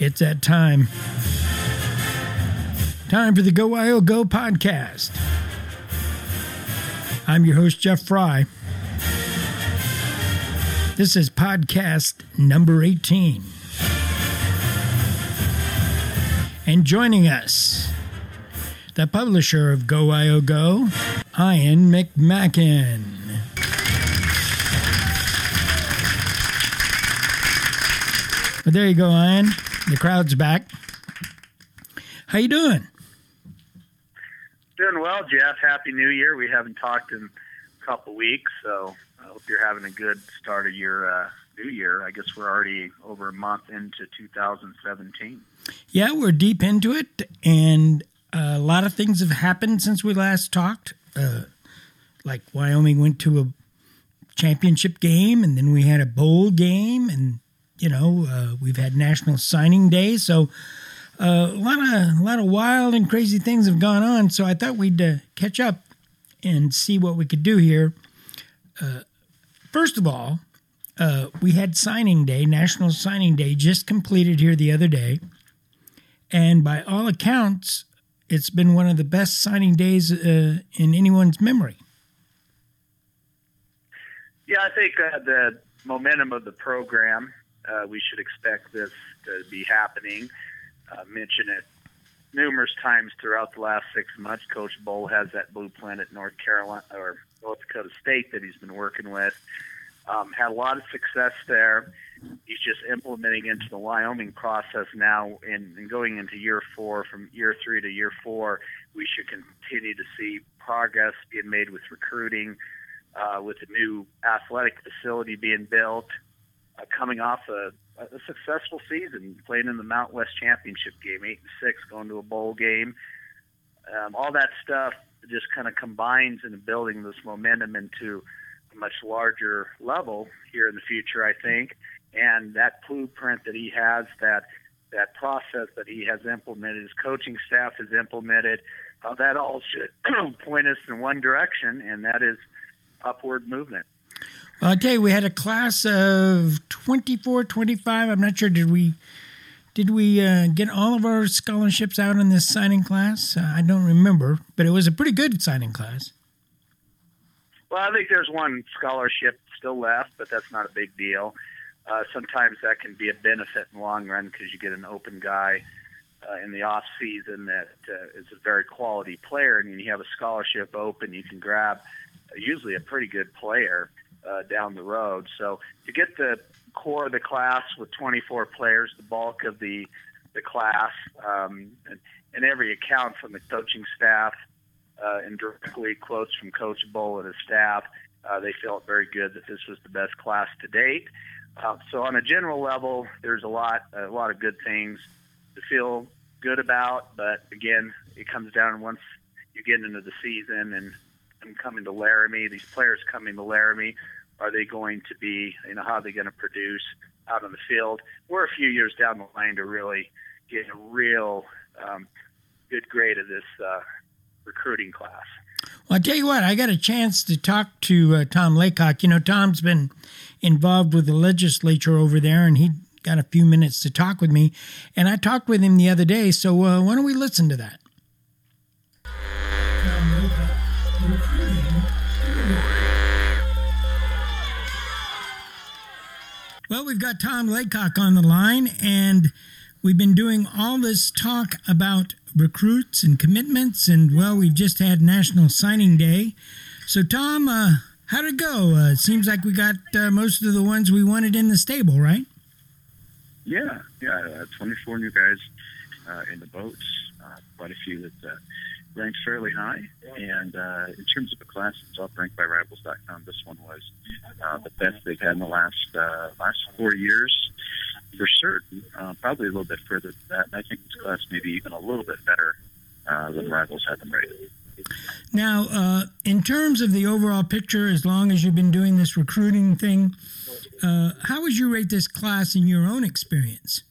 It's that time. Time for the Go IO Go podcast. I'm your host, Jeff Fry. This is podcast number 18. And joining us, the publisher of Go IO Go, Ian McMacken. But there you go, Ian. The crowd's back. How you doing? Doing well, Jeff. Happy New Year. We haven't talked in a couple weeks, so I hope you're having a good start of your uh, new year. I guess we're already over a month into 2017. Yeah, we're deep into it, and a lot of things have happened since we last talked. Uh, like Wyoming went to a championship game, and then we had a bowl game, and you know uh, we've had National Signing Day, so uh, a lot of a lot of wild and crazy things have gone on. So I thought we'd uh, catch up and see what we could do here. Uh, first of all, uh, we had signing day, National Signing Day, just completed here the other day, and by all accounts, it's been one of the best signing days uh, in anyone's memory. Yeah, I think the momentum of the program, uh, we should expect this to be happening. Uh, mention it numerous times throughout the last six months. Coach Bohl has that blueprint at North Carolina or North Dakota State that he's been working with. Um, had a lot of success there. He's just implementing into the Wyoming process now, and, going into year four. From year three to year four, we should continue to see progress being made with recruiting, uh, with a new athletic facility being built, uh, coming off a, a successful season, playing in the Mount West Championship game, eight and six, going to a bowl game. Um, all that stuff just kind of combines in building this momentum into a much larger level here in the future, I think. And that blueprint that he has, that that process that he has implemented, his coaching staff has implemented, uh, that all should point us in one direction, and that is upward movement. Well, I tell you, we had a class of 24, 25. I'm not sure. Did we did we uh, get all of our scholarships out in this signing class? Uh, I don't remember, but it was a pretty good signing class. Well, I think there's one scholarship still left, but that's not a big deal. Uh, sometimes that can be a benefit in the long run because you get an open guy uh, in the off season that uh, is a very quality player, and you have a scholarship open, you can grab usually a pretty good player uh, down the road. So to get the core of the class with 24 players, the bulk of the the class, um, and, and every account from the coaching staff uh, and directly quotes from Coach Bohl and his staff, uh, they felt very good that this was the best class to date. Uh, so on a general level, there's a lot a lot of good things to feel good about, but again, it comes down once you get into the season and and coming to Laramie, these players coming to Laramie, are they going to be, you know, how are they going to produce out on the field? We're a few years down the line to really get a real um, good grade of this uh, recruiting class. Well, I tell you what, I got a chance to talk to uh, Tom Laycock. You know, Tom's been involved with the legislature over there, and he got a few minutes to talk with me. And I talked with him the other day, so uh, why don't we listen to that? Well, we've got Tom Laycock on the line, and we've been doing all this talk about recruits and commitments, and well, we've just had National Signing Day. So, Tom, uh, how'd it go? Uh, seems like we got uh, most of the ones we wanted in the stable, right? Yeah, yeah, uh, 24 new guys uh, in the boats, uh, quite a few that ranked fairly high. And uh, in terms of the class itself, ranked by Rivals.com, this one was uh, the best they've had in the last uh, last four years, for certain. Uh, probably a little bit further than that. And I think this class maybe even a little bit better uh, than Rivals had them rated. Now, uh, in terms of the overall picture, as long as you've been doing this recruiting thing, uh, how would you rate this class in your own experience?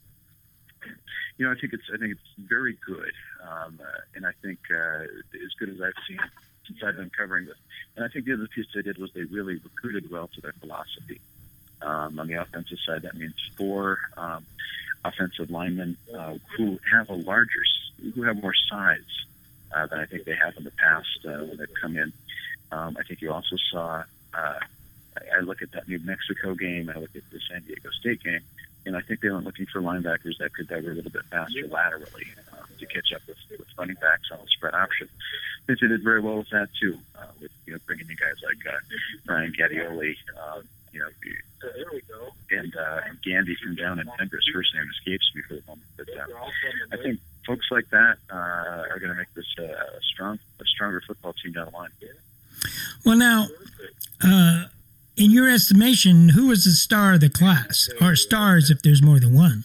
You know, I think it's I think it's very good, um, uh, and I think uh, as good as I've seen since I've been covering this. And I think the other piece they did was they really recruited well to their philosophy. Um, on the offensive side, that means four um, offensive linemen uh, who have a larger, who have more size uh, than I think they have in the past uh, when they've come in. Um, I think you also saw. Uh, I look at that New Mexico game. I look at the San Diego State game, and I think they were looking for linebackers that could that a little bit faster laterally to catch up with, with running backs on the spread option. I think they did very well with that too, uh, with you know bringing in guys like uh, Brian Gattioli, uh, you know, and uh, and Gandy from down in Denver. His first name escapes me for the moment, but uh, I think folks like that uh, are going to make this uh, a strong, a stronger football team down the line. Well, now, uh, in your estimation, who was the star of the class, or stars if there's more than one?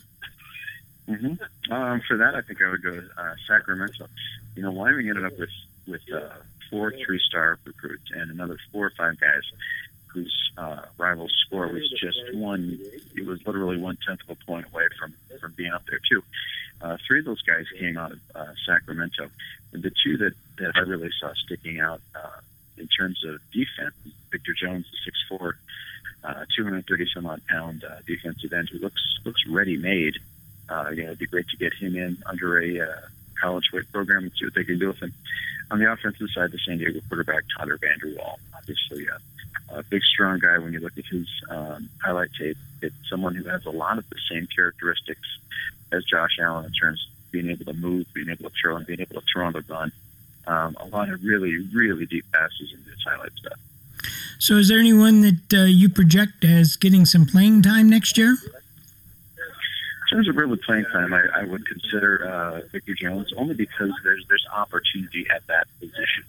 Um, for that, I think I would go uh, Sacramento. You know, Wyoming ended up with with uh, four three-star recruits and another four or five guys whose uh, rival score was just one. It was literally one tenth of a point away from from being up there too. Uh, three of those guys came out of uh, Sacramento. And the two that that I really saw sticking out uh, in terms of defense, Victor Jones, the six four, uh, 230 some odd pound uh, defensive end who looks looks ready made. You know, it'd be great to get him in under a uh, college weight program and see what they can do with him. On the offensive side, the San Diego quarterback Tyler Vander Waal, obviously a, a big, strong guy. When you look at his um, highlight tape, it's someone who has a lot of the same characteristics as Josh Allen in terms of being able to move, being able to throw, and being able to throw on the run. Um, a lot of really, really deep passes in his highlight stuff. So, is there anyone that uh, you project as getting some playing time next year? In terms of really playing time, I, I would consider uh, Victor Jones only because there's there's opportunity at that position.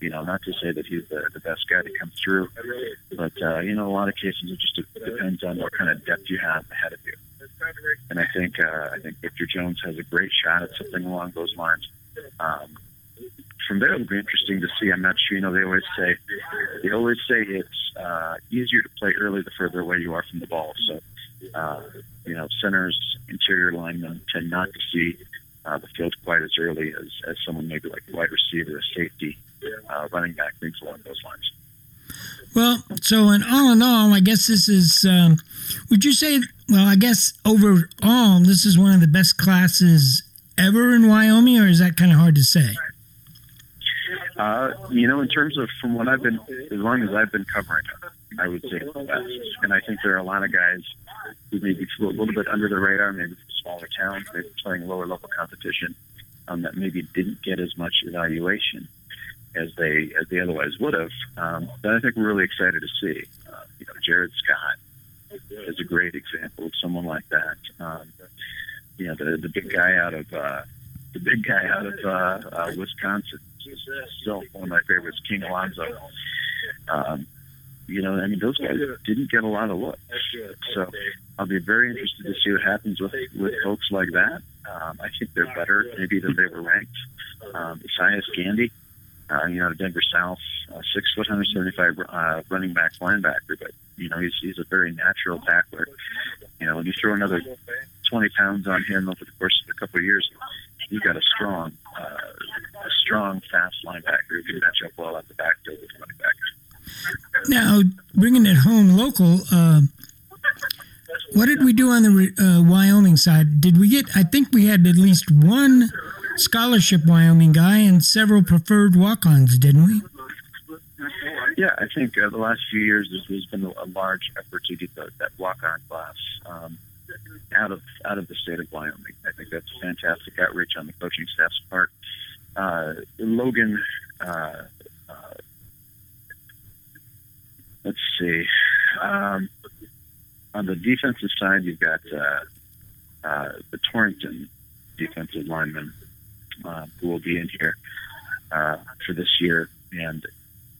You know, not to say that he's the, the best guy to come through, but uh, you know, a lot of cases it just depends on what kind of depth you have ahead of you. And I think uh, I think Victor Jones has a great shot at something along those lines. Um, from there, it'll be interesting to see. I'm not sure. You know, they always say they always say it's uh, easier to play early the further away you are from the ball. So, uh, you know, centers, interior linemen tend not to see uh, the field quite as early as, as someone maybe like a wide receiver, a safety, uh, running back, things along those lines. Well, so in all in all, I guess this is. Um, would you say? Well, I guess overall, this is one of the best classes ever in Wyoming, or is that kind of hard to say? Uh, you know, in terms of from what I've been, as long as I've been covering it, I would say the best. And I think there are a lot of guys who maybe flew a little bit under the radar, maybe from smaller towns, maybe playing lower level competition, um, that maybe didn't get as much evaluation as they as they otherwise would have. Um, but I think we're really excited to see. Uh, you know, Jared Scott is a great example of someone like that. Um, you know, the the big guy out of uh, the big guy out of uh, uh, Wisconsin still one of my favorites, King Alonso. Um, you know, I mean, those guys didn't get a lot of looks. So I'll be very interested to see what happens with, with folks like that. Um, I think they're better maybe than they were ranked. Um, Isaias Gandy, uh, you know, Denver South, uh, six foot, 175 uh, running back linebacker, but you know, he's he's a very natural tackler. You know, when you throw another 20 pounds on him over the course of a couple of years, you've got a strong, uh, a strong, fast linebacker who can match up well at the backfield with running back. Now, bringing it home local, uh, what did we do on the uh, Wyoming side? Did we get? I think we had at least one scholarship Wyoming guy and several preferred walk-ons, didn't we? Yeah, I think uh, the last few years there's, been a large effort to get the, that walk-on class um, out of out of the state of Wyoming. I think that's fantastic outreach on the coaching staff's part. Uh, Logan, uh, uh, let's see. Um, on the defensive side, you've got uh, uh, the Torrington defensive lineman uh, who will be in here uh, for this year, and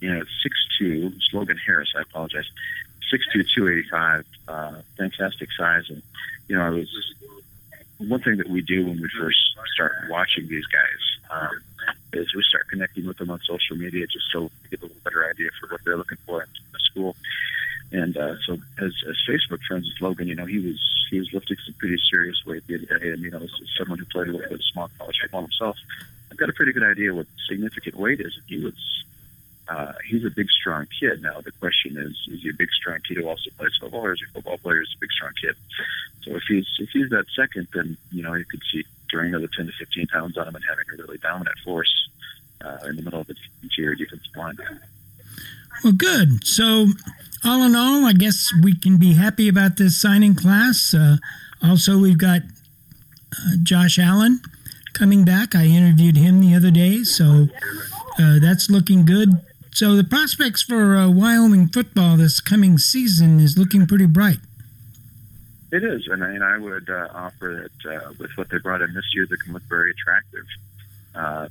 you know, six two. Logan Harris. I apologize. Six two, two eighty five. Uh, fantastic size, and you know, I was one thing that we do when we first start watching these guys um, is we start connecting with them on social media just so we get a little better idea for what they're looking for in the school. And uh, so, as, as Facebook friends with Logan, you know, he was he was lifting some pretty serious weight and you know, as someone who played a little bit of small college football himself, I've got a pretty good idea what significant weight is. He was uh, he's a big, strong kid. Now the question is, is he a big, strong kid who also plays football, or is he a football player who's a big, strong kid? So if he's if he's that second, then you know you could see throwing another 10 to 15 pounds on him and having a really dominant force uh, in the middle of the interior defensive line. Well, good. So, all in all, I guess we can be happy about this signing class. Uh, also, we've got uh, Josh Allen coming back. I interviewed him the other day, so uh, that's looking good. So, the prospects for uh, Wyoming football this coming season is looking pretty bright. It is, and, and I would uh, offer that uh, with what they brought in this year, they can look very attractive uh,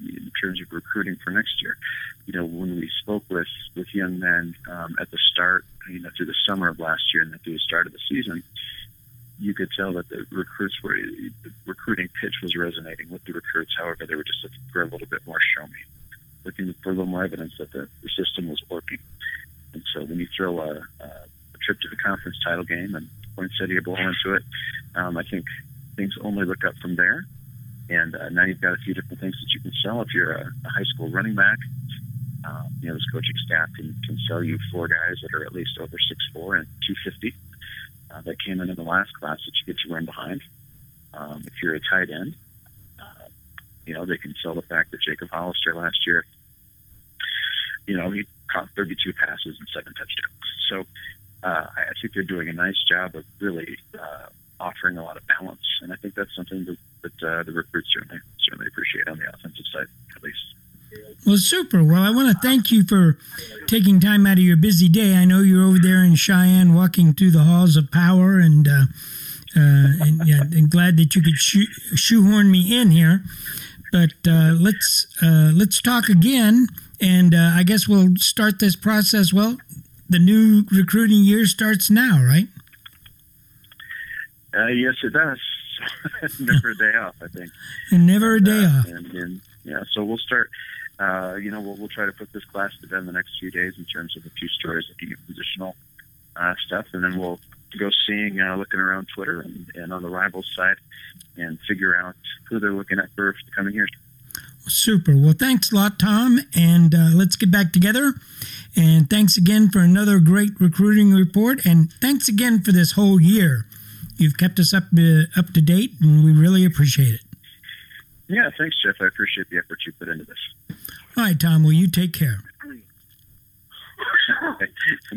in terms of recruiting for next year. You know, when we spoke with with young men um, at the start, you know, through the summer of last year and through the start of the season, you could tell that the recruits were the recruiting pitch was resonating with the recruits. However, they were just looking for a little bit more show me, looking for a little more evidence that the, the system was working. And so when you throw a, a trip to the conference title game and poinsettia bowl into it. Um, I think things only look up from there. And uh, now you've got a few different things that you can sell. If you're a, a high school running back, uh, you know this coaching staff can, can sell you four guys that are at least over six four and 250 uh, that came in in the last class that you get to run behind. Um, if you're a tight end, uh, you know they can sell the fact that Jacob Hollister last year, you know he caught 32 passes and seven touchdowns. So uh, I think they're doing a nice job of really uh, offering a lot of balance, and I think that's something that, that uh, the recruits certainly certainly appreciate on the offensive side, at least. Well, super. Well, I want to thank you for taking time out of your busy day. I know you're over there in Cheyenne, walking through the halls of power, and uh, uh, and, yeah, and glad that you could shoe- shoehorn me in here. But uh, let's let's talk again, and I guess we'll start this process. Well, the new recruiting year starts now, right? Uh, yes, it does. never a day off, I think. And never a day uh, off. And, and, yeah, so we'll start. Uh, you know, we'll, we'll try to put this class to bed in the next few days in terms of a few stories looking at positional uh, stuff, and then we'll go seeing, uh, looking around Twitter and, and on the rivals side, and figure out who they're looking at for the coming years. Super. Well, thanks a lot, Tom, and uh, let's get back together. And thanks again for another great recruiting report. And thanks again for this whole year. You've kept us up uh, up to date, and we really appreciate it. Yeah, thanks, Jeff. I appreciate the effort you put into this. All right, Tom. Will you take care.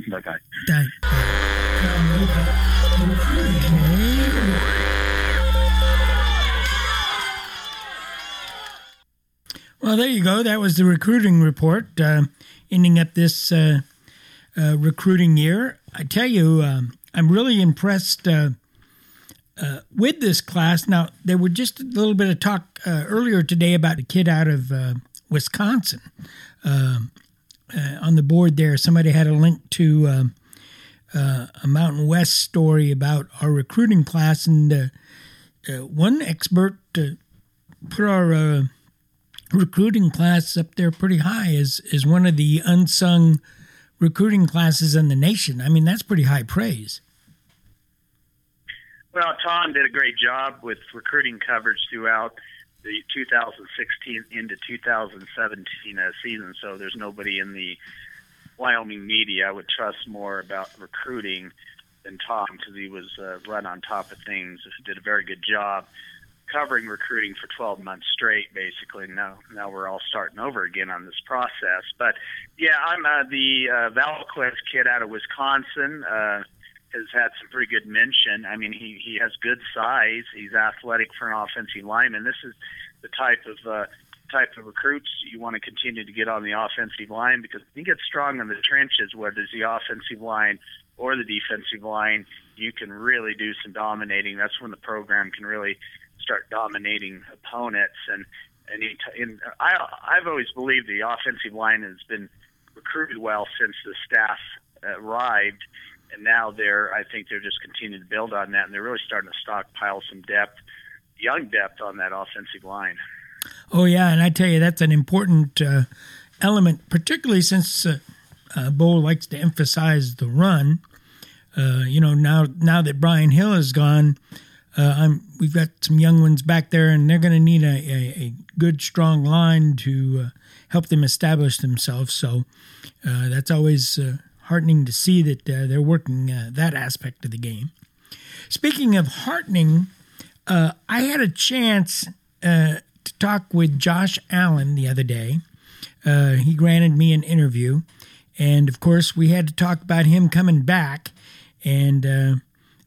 bye bye. Bye. Well, there you go. That was the recruiting report. Uh, ending up this uh, uh, recruiting year. I tell you, um, I'm really impressed uh, uh, with this class. Now, there were just a little bit of talk uh, earlier today about a kid out of Wisconsin. Um, on the board there, somebody had a link to um, a Mountain West story about our recruiting class, and one expert put our recruiting class up there pretty high as is one of the unsung recruiting classes in the nation. I mean, that's pretty high praise. Well, Tom did a great job with recruiting coverage throughout the 2016 into 2017 uh, season. So there's nobody in the Wyoming media I would trust more about recruiting than Tom because he was uh, right on top of things. Did a very good job covering recruiting for 12 months straight, basically. Now, now we're all starting over again on this process. But yeah, I'm uh, the uh, Valquez kid out of Wisconsin. Uh, has had some pretty good mention. I mean, he he has good size. He's athletic for an offensive lineman. This is the type of uh, type of recruits you want to continue to get on the offensive line because if you get strong in the trenches, whether it's the offensive line or the defensive line, you can really do some dominating. That's when the program can really start dominating opponents. And and, he, and I I've always believed the offensive line has been recruited well since the staff arrived, and now they're I think they're just continuing to build on that, and they're really starting to stockpile some depth, young depth on that offensive line. Oh yeah, and I tell you that's an important uh, element, particularly since uh, uh, Bohl likes to emphasize the run. Uh, you know now now that Brian Hill is gone, Uh, we've got some young ones back there, and they're going to need a, a, a, good, strong line to uh, help them establish themselves. So uh, that's always uh, heartening to see that uh, they're working uh, that aspect of the game. Speaking of heartening, I had a chance to talk with Josh Allen the other day. he granted me an interview, and of course, we had to talk about him coming back. And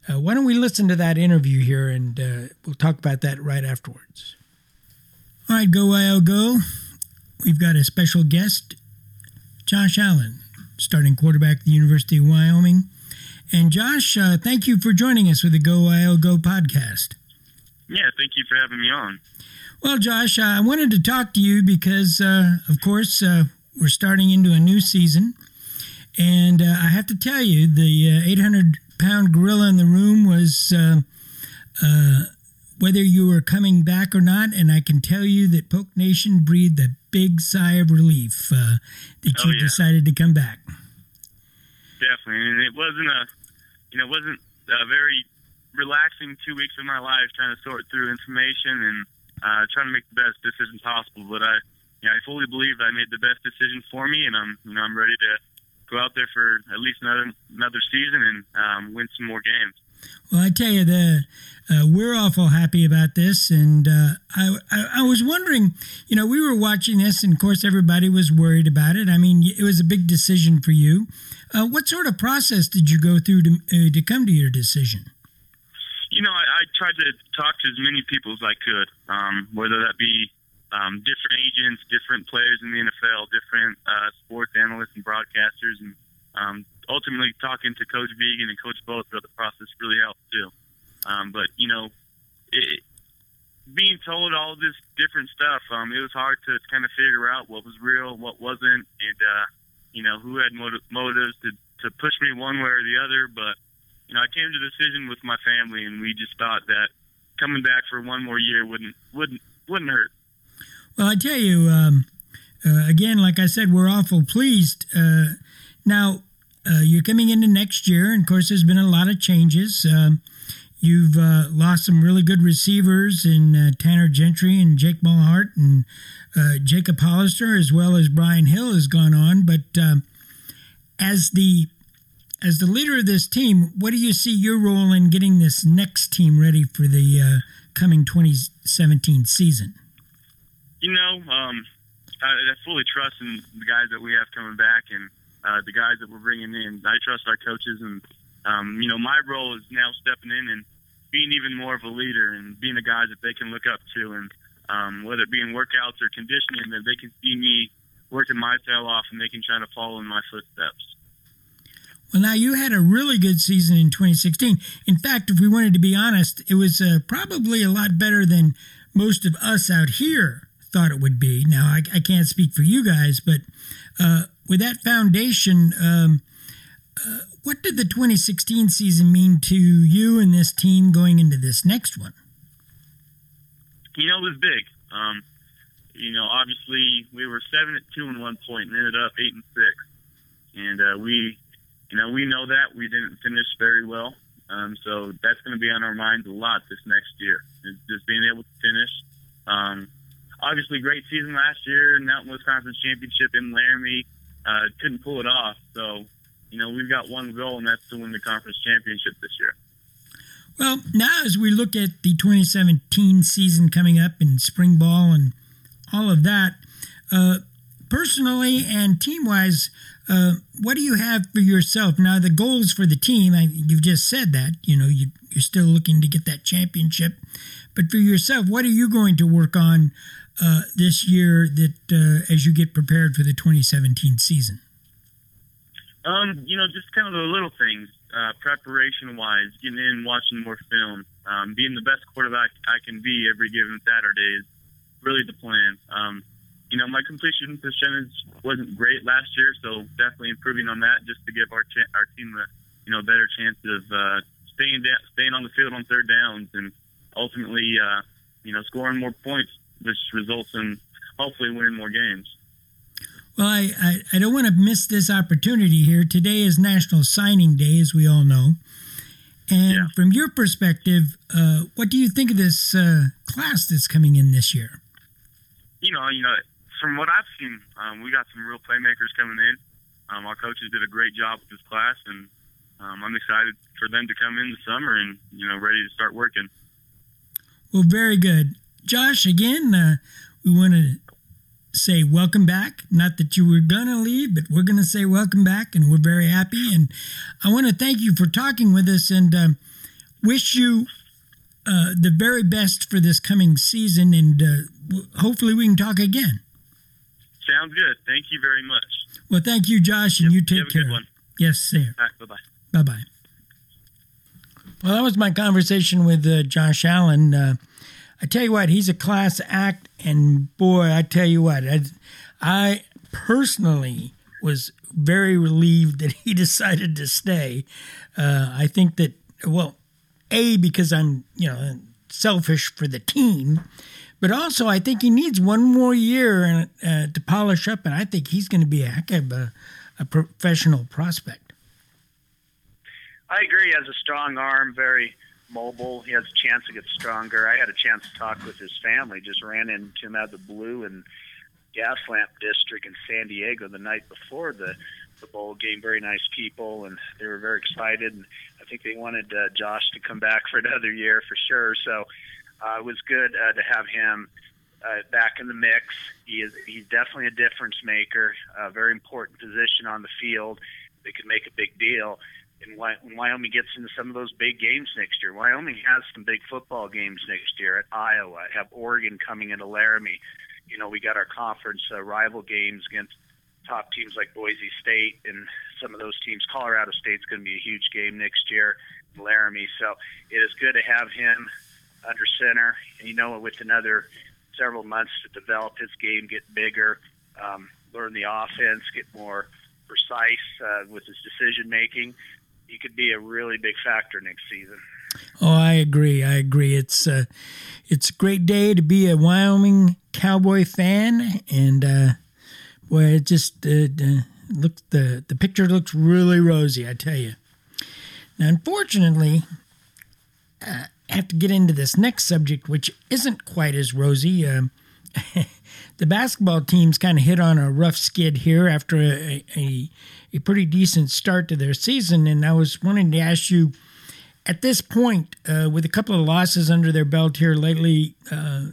uh, uh, why don't we listen to that interview here and uh, we'll talk about that right afterwards. All right, go Wild Go. We've got a special guest, Josh Allen, starting quarterback at the University of Wyoming. And Josh, uh, thank you for joining us with the Go Wild Go podcast. Yeah, thank you for having me on. Well, Josh, I wanted to talk to you because, uh, of course, uh, we're starting into a new season. And uh, I have to tell you, the 800 pound gorilla in the room was uh, uh, whether you were coming back or not. And I can tell you that Poke Nation breathed a big sigh of relief uh, that oh, you yeah. decided to come back. Definitely. And it wasn't a, you know, it wasn't a very relaxing two weeks of my life trying to sort through information and uh, trying to make the best decision possible. But I, you know, I fully believe I made the best decision for me, and I'm, you know, I'm ready to go out there for at least another another season and um, win some more games. Well, I tell you, the uh, we're awful happy about this, and uh, I, I, I was wondering, you know, we were watching this, and of course, everybody was worried about it. I mean, it was a big decision for you. Uh, what sort of process did you go through to uh, to come to your decision? You know, I, I tried to talk to as many people as I could, um, whether that be um, different agents, different players in the NFL, different uh, sports analysts and broadcasters, and um, ultimately talking to Coach Vigen and Coach Bohl throughout the process really helped too. Um, but you know, it, being told all this different stuff, um, it was hard to kind of figure out what was real, what wasn't, and uh, you know who had motiv- motives to to push me one way or the other. But you know, I came to the decision with my family, and we just thought that coming back for one more year wouldn't wouldn't wouldn't hurt. Well, I tell you, um, uh, again, like I said, we're awful pleased. Uh, now, uh, you're coming into next year, and of course, there's been a lot of changes. Um, you've uh, lost some really good receivers in uh, Tanner Gentry and Jake Maulhardt and uh, Jacob Hollister, as well as Brian Hill has gone on. But um, as the as the leader of this team, what do you see your role in getting this next team ready for the coming 2017 season? You know, um, I, I fully trust in the guys that we have coming back and uh, the guys that we're bringing in. I trust our coaches, and um, you know, my role is now stepping in and being even more of a leader and being a guy that they can look up to, and um, whether it be in workouts or conditioning, that they can see me working my tail off and they can try to follow in my footsteps. Well, now you had a really good season in 2016. In fact, if we wanted to be honest, it was uh, probably a lot better than most of us out here thought it would be. Now, I, I can't speak for you guys, but uh, with that foundation, um, uh, what did the 2016 season mean to you and this team going into this next one? You know, it was big. Um, you know, obviously we were seven at two and one point and ended up eight and six, and uh, we, you know, we know that we didn't finish very well. Um, so that's going to be on our minds a lot this next year. Is just being able to finish. Um, obviously great season last year, Mountain West Conference Championship in Laramie. Uh, couldn't pull it off. So, you know, we've got one goal, and that's to win the conference championship this year. Well, now as we look at the 2017 season coming up in spring ball and all of that, uh, personally and team wise, uh, what do you have for yourself? Now, the goals for the team, I, you've just said that, you know, you, you're still looking to get that championship. But for yourself, what are you going to work on uh, this year that uh, as you get prepared for the 2017 season? Um, you know, just kind of the little things, uh, preparation wise, getting in, watching more film, um, being the best quarterback I can be every given Saturday is really the plan. Um, you know, my completion percentage wasn't great last year, so definitely improving on that just to give our cha- our team a you know better chance of uh, staying da- staying on the field on third downs and ultimately uh, you know scoring more points which results in hopefully winning more games. Well, I, I, I don't want to miss this opportunity here. Today is National Signing Day, as we all know. And Yeah. from your perspective, uh, what do you think of this uh, class that's coming in this year? you know, you know, from what I've seen, um, we got some real playmakers coming in. Um, our coaches did a great job with this class, and um, I'm excited for them to come in the summer and you know ready to start working. Well, very good. Josh, again, uh, we want to say welcome back. Not that you were going to leave, but we're going to say welcome back, and we're very happy. And I want to thank you for talking with us and um, wish you uh, the very best for this coming season. And uh, hopefully we can talk again. Sounds good. Thank you very much. Well, thank you, Josh, and you You take have a care. good one. Yes, sir. Right, bye bye. Bye bye. Well, that was my conversation with uh, Josh Allen. I tell you what, he's a class act, and boy, I tell you what, I, I personally was very relieved that he decided to stay. Uh, I think that, well, a because I'm you know selfish for the team, but also I think he needs one more year uh, to polish up, and I think he's going to be a heck of a, a professional prospect. I agree. He has a strong arm, very mobile. He has a chance to get stronger. I had a chance to talk with his family. Just ran into him out of the blue in Gaslamp District in San Diego the night before the the bowl game. Very nice people, and they were very excited. And I think they wanted uh, Josh to come back for another year for sure. So uh, it was good uh, to have him uh, back in the mix. He is he's definitely a difference maker. A very important position on the field. They could make a big deal. And Wyoming gets into some of those big games next year, Wyoming has some big football games next year at Iowa. Have Oregon coming into Laramie. You know, we got our conference uh, rival games against top teams like Boise State and some of those teams. Colorado State's going to be a huge game next year in Laramie. So it is good to have him under center. And you know, with another several months to develop his game, get bigger, um, learn the offense, get more precise uh, with his decision making. He could be a really big factor next season. Oh, I agree. I agree. It's uh, it's a great day to be a Wyoming Cowboy fan, and uh, boy, it just uh, uh, looks the the picture looks really rosy. I tell you. Now, unfortunately, uh, I have to get into this next subject, which isn't quite as rosy. Um, the basketball team's kind of hit on a rough skid here after a, a a pretty decent start to their season, and I was wanting to ask you at this point, uh, with a couple of losses under their belt here lately, uh,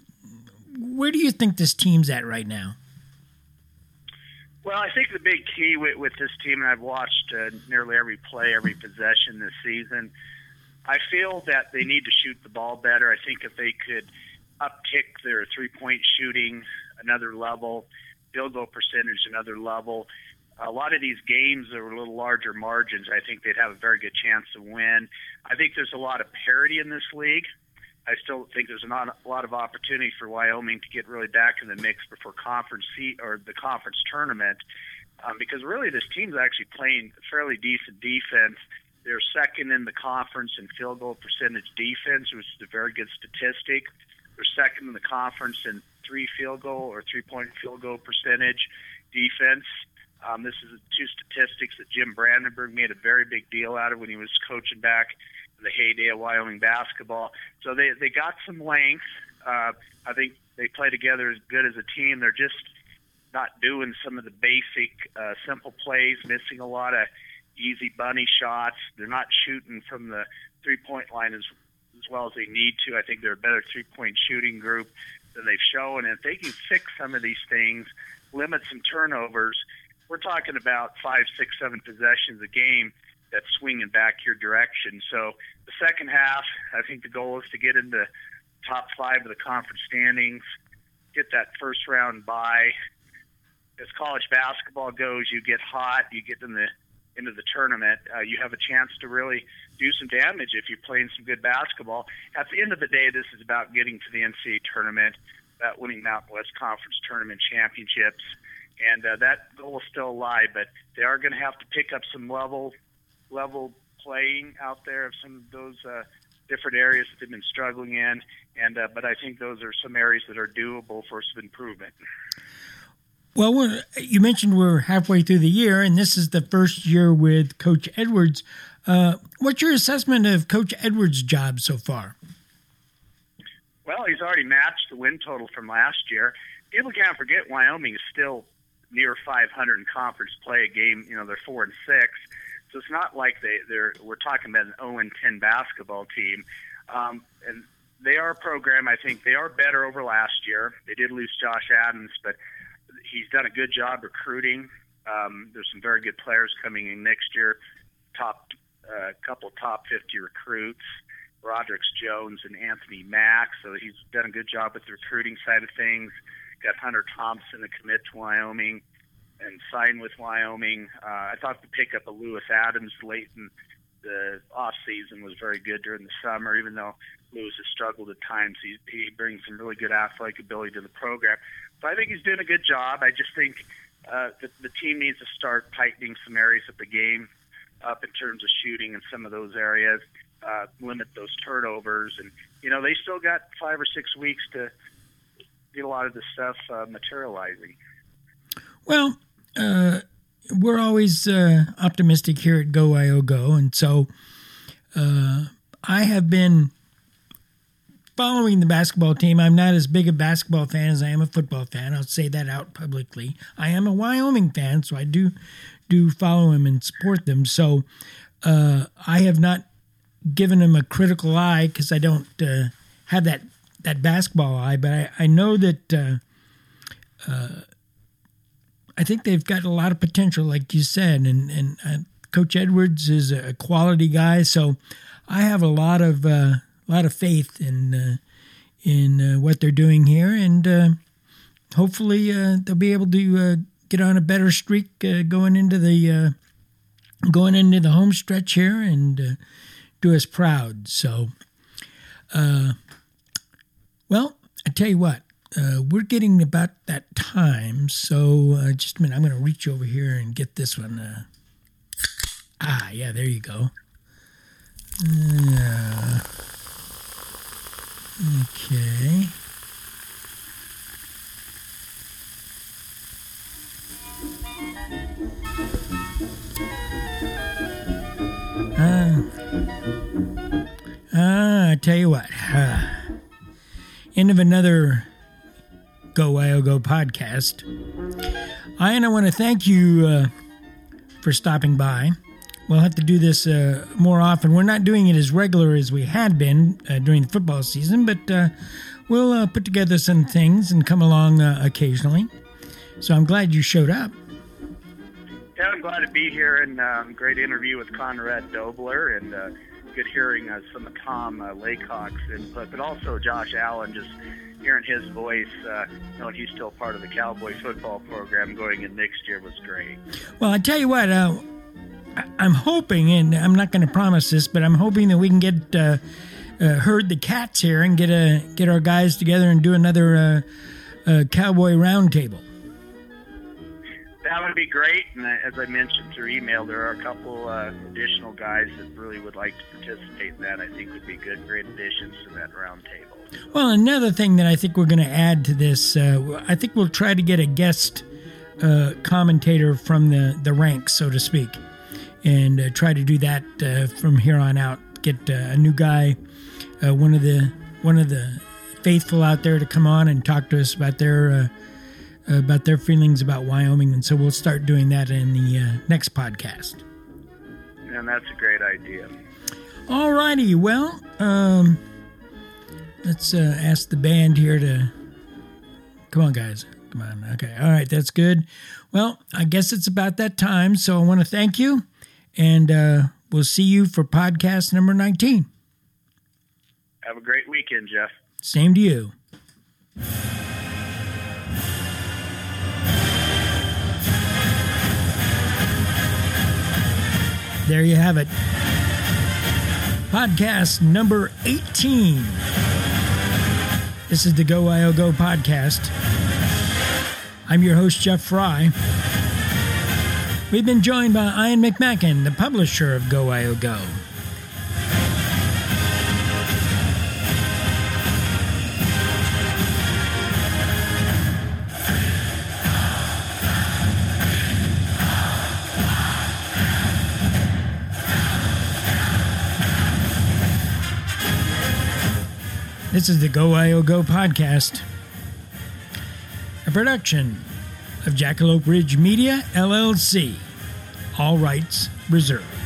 where do you think this team's at right now? Well, I think the big key with, with this team, and I've watched uh, nearly every play, every possession this season. I feel that they need to shoot the ball better. I think if they could uptick their three-point shooting another level, field goal percentage another level. A lot of these games are a little larger margins. I think they'd have a very good chance to win. I think there's a lot of parity in this league. I still think there's not a lot of opportunity for Wyoming to get really back in the mix before conference seat or the conference tournament, um, because really this team's actually playing fairly decent defense. They're second in the conference in field goal percentage defense, which is a very good statistic. They're second in the conference in three field goal or three point field goal percentage defense. Um, this is two statistics that Jim Brandenburg made a very big deal out of when he was coaching back in the heyday of Wyoming basketball. So they they got some length. Uh, I think they play together as good as a team. They're just not doing some of the basic, uh, simple plays, missing a lot of easy bunny shots. They're not shooting from the three point line as as well as they need to. I think they're a better three point shooting group than they've shown. And if they can fix some of these things, limit some turnovers, we're talking about five, six, seven possessions a game that's swinging back your direction. So the second half, I think the goal is to get into top five of the conference standings, get that first round bye. As college basketball goes, you get hot, you get in the into the tournament, uh, you have a chance to really do some damage if you're playing some good basketball. At the end of the day, this is about getting to the NCAA tournament, about winning Mountain West Conference tournament championships, and uh, that goal is still alive. But they are going to have to pick up some level level playing out there of some of those uh, different areas that they've been struggling in. And uh, but I think those are some areas that are doable for some improvement. well, we're, you mentioned we're halfway through the year, and this is the first year with Coach Edwards. Uh, what's your assessment of Coach Edwards' job so far? Well, he's already matched the win total from last year. People can't forget Wyoming is still near 500 in conference play. A game, you know, they're four and six, so it's not like they they're we're talking about an 0 and 10 basketball team. Um, and they are a program. I think they are better over last year. They did lose Josh Adams, but he's done a good job recruiting. Um, there's some very good players coming in next year. Top a uh, couple top 50 recruits, Roderick Jones and Anthony Mack. So he's done a good job with the recruiting side of things. Got Hunter Thompson to commit to Wyoming and sign with Wyoming. Uh, I thought the pickup of Lewis Adams late in the off season was very good during the summer, even though Lewis has struggled at times. He, he brings some really good athletic ability to the program. So I think he's doing a good job. I just think uh, the, the team needs to start tightening some areas of the game up in terms of shooting in some of those areas, uh, limit those turnovers, and you know they still got five or six weeks to get a lot of this stuff uh, materializing. Well, uh, we're always uh, optimistic here at Go IO Go, and so uh, I have been following the basketball team. I'm not as big a basketball fan as I am a football fan. I'll say that out publicly. I am a Wyoming fan, so I do do follow them and support them. So uh, I have not given them a critical eye because I don't uh, have that that basketball eye, but I, I know that uh, uh, I think they've got a lot of potential, like you said, and and uh, Coach Edwards is a quality guy, so I have a lot of uh, lot of faith in uh, in uh, what they're doing here, and hopefully they'll be able to get on a better streak going into the going into the home stretch here and do us proud. So, well, I tell you what, uh, we're getting about that time. So uh, just a minute, I'm going to reach over here and get this one. Uh, ah, yeah, there you go. Uh, okay. Uh, uh, I tell you what. End of another Go IO Go podcast. I and I want to thank you uh, for stopping by. We'll have to do this uh, more often. We're not doing it as regular as we had been uh, during the football season, but uh, we'll uh, put together some things and come along uh, occasionally. So I'm glad you showed up. Yeah, I'm glad to be here and um, great interview with Conrad Dobler and good hearing some of Tom Laycock's input, but also Josh Allen just hearing his voice, uh, knowing he's still part of the Cowboy football program going in next year was great. Well, I tell you what, uh, I'm hoping, and I'm not going to promise this, but I'm hoping that we can get uh, uh, herd the cats here and get a get our guys together and do another uh, uh, Cowboy roundtable. That would be great. And as I mentioned through email, there are a couple uh, additional guys that really would like to participate in that. I think would be good, great additions to that roundtable. Well, another thing that I think we're going to add to this, uh, I think we'll try to get a guest uh, commentator from the, the ranks, so to speak, and uh, try to do that uh, from here on out. Get uh, a new guy, one of the one of the faithful out there to come on and talk to us about their about their feelings about Wyoming, and so we'll start doing that in the next podcast. And that's a great idea. All righty. Well, um, let's uh, ask the band here to come on, guys. Come on. Okay. All right. That's good. Well, I guess it's about that time. So I want to thank you, and uh, we'll see you for podcast number 19. Have a great weekend, Jeff. Same to you. There you have it. Podcast number 18. This is the Go IO Go podcast. I'm your host, Jeff Fry. We've been joined by Ian McMacken, the publisher of Go IO Go. This is the Go IO Go podcast, a production of Jackalope Ridge Media, LLC. All rights reserved.